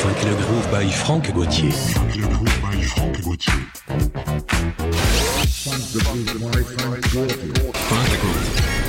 Funk le Groove by Franck Gauthier. Funk le Groove by Franck Gauthier. Funk the Groove by Franck Gauthier.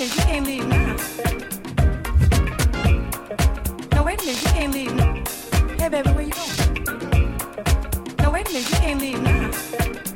minute, you can't leave now. No, wait a minute, you can't leave now. Hey, baby, where you going? No, wait a minute, you can't leave now.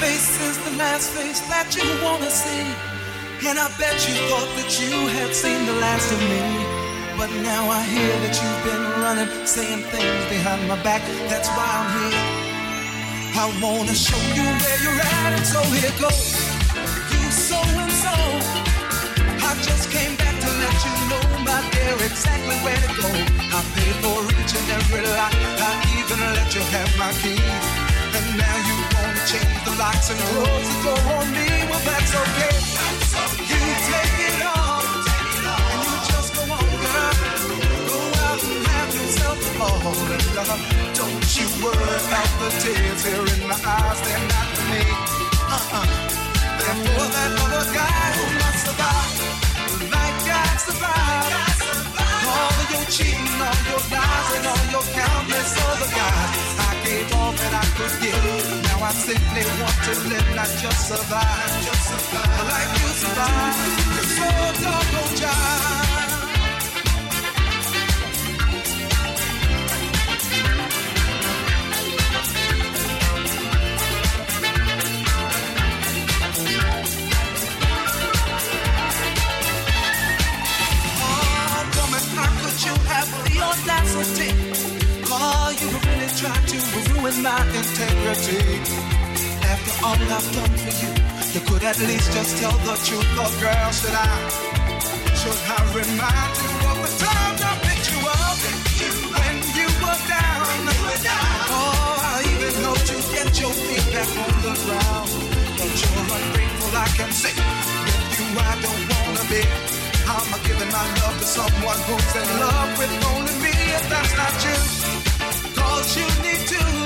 face is the last face that you wanna see. And I bet you thought that you had seen the last of me. But now I hear that you've been running, saying things behind my back. That's why I'm here. I wanna show you where you're at, and so here goes. You so and so. I just came back to let you know, my dear, exactly where to go. I paid for each and every lie. I even let you have my keys. And now you wanna change the locks and close the door on me. Well, that's okay. You take it all, and you just go on, girl. Go out and have yourself a ball and love. Don't you worry about the tears here in my eyes. They're not for me. Uh-uh. They're for that other guy who must survive. Like God survived. All of your cheating, all your lies, and all your countless other guys gave all that I could give. Now I simply want to live, not just survive. Just survive. But like you survive, cause so doggone jive. you have the audacity? Oh, you really tried to with my integrity. After all I've done for you, you could at least just tell the truth. Oh, girl, should I? Should I remind you of the times I picked you up when you were down? Oh, I even know you get your feet back on the ground. But you're ungrateful, I can see. With you, I don't wanna be. I'm giving my love to someone who's in love with only me. If that's not you, cause you need to.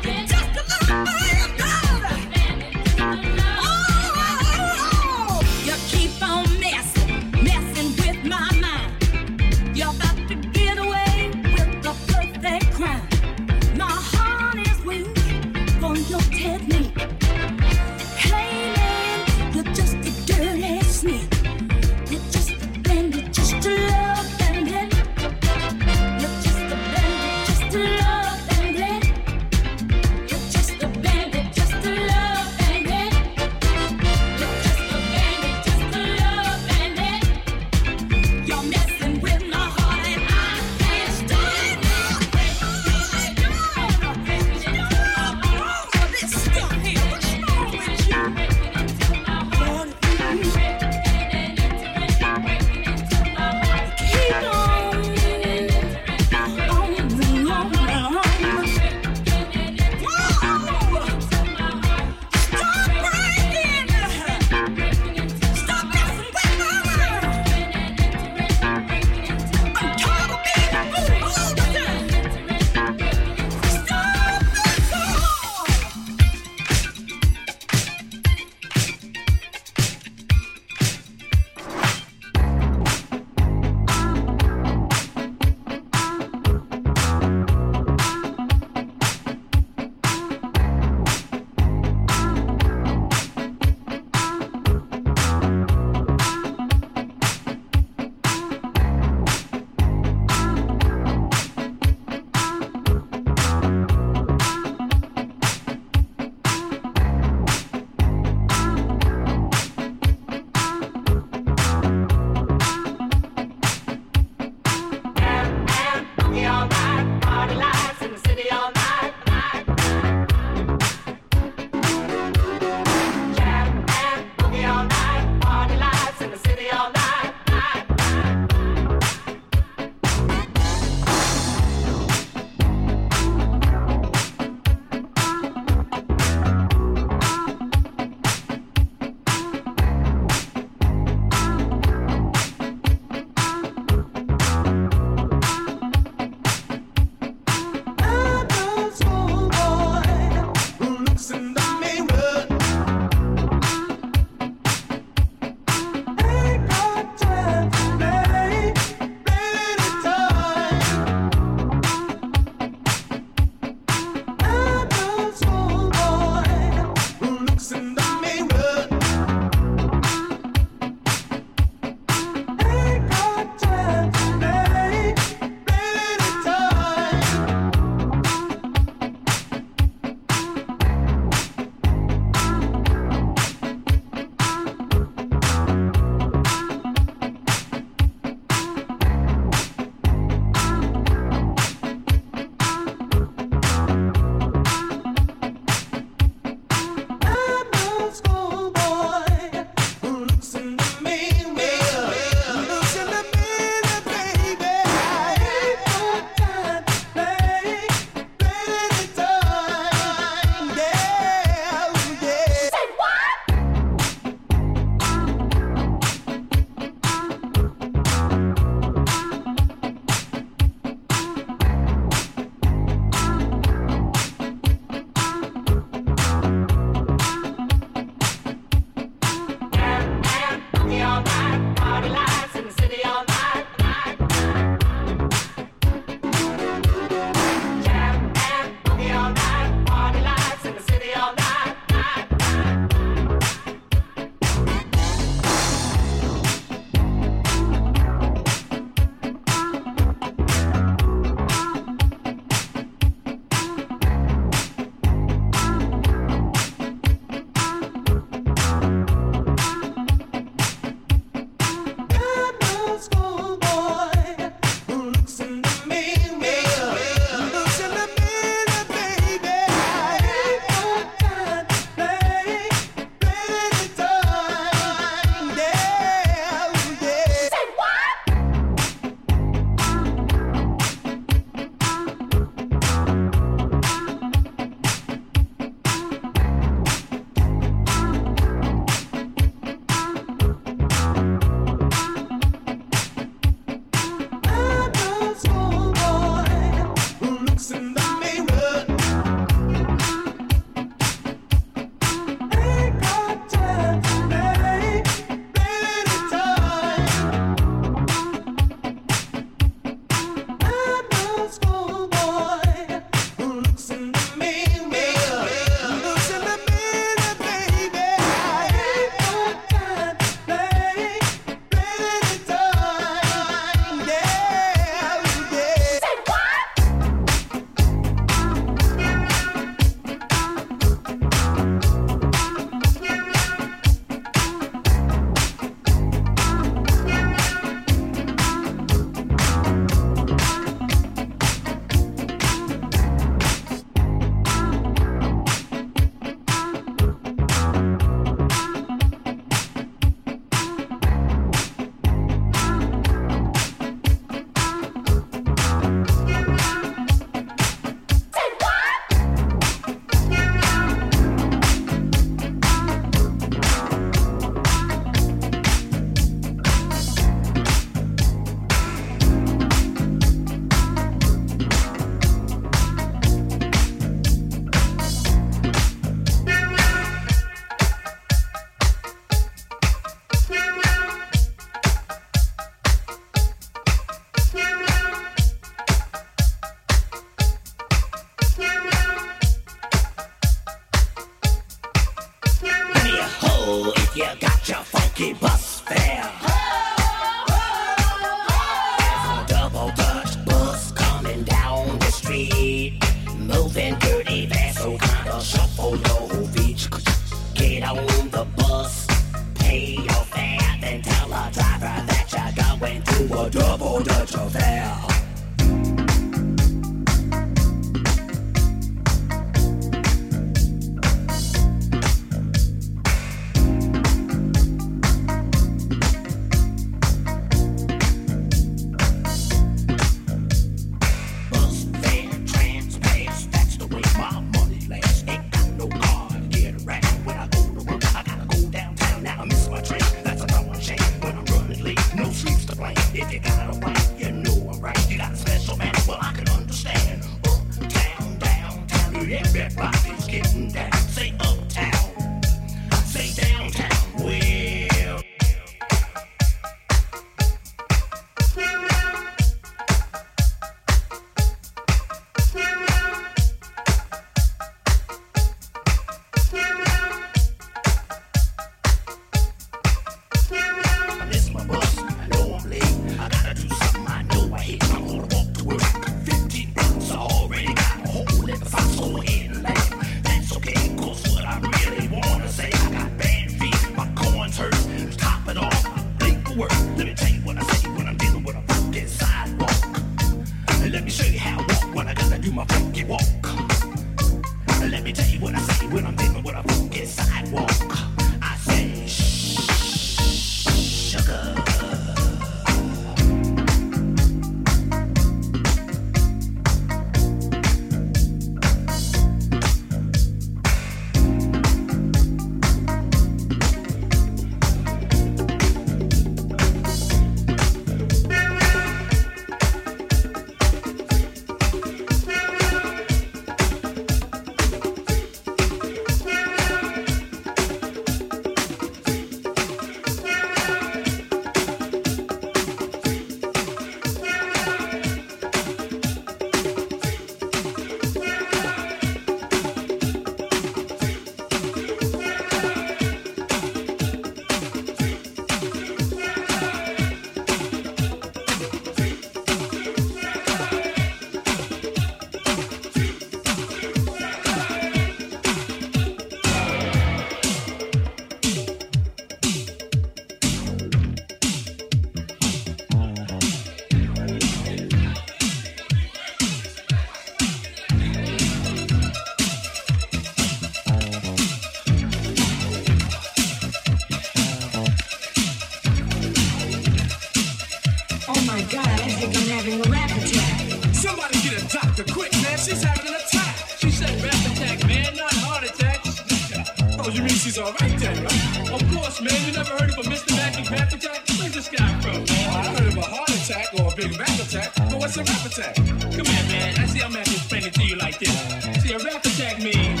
man. You never heard of a Mr. Mac and Attack? Where's this guy from? Oh, I heard of a heart attack or a big rap attack, but what's a rap attack? Come here, man. I see I'm actually explaining to you like this. See, a rap attack means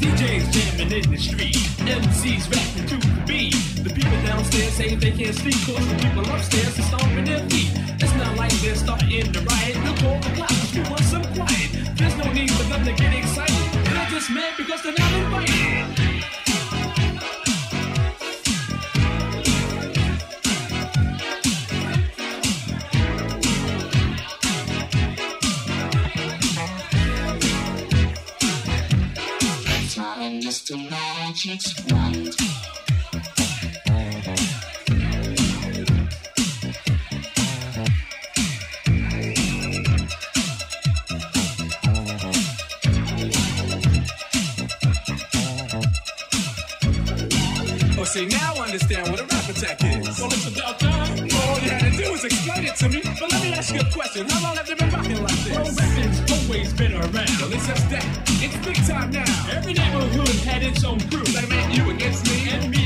DJs jamming in the street, MCs rapping to the beat. The people downstairs saying they can't sleep, cause the people upstairs are stomping their feet. It's not like they're starting to riot, look all the Oh, see, now I understand what a is. All you had to do was explain it to me. But let me ask you a question. How long have they been rocking like this? Rapping's always been around. It's just that. It's big time now. Every neighborhood had its own crew. They meant you against me and me.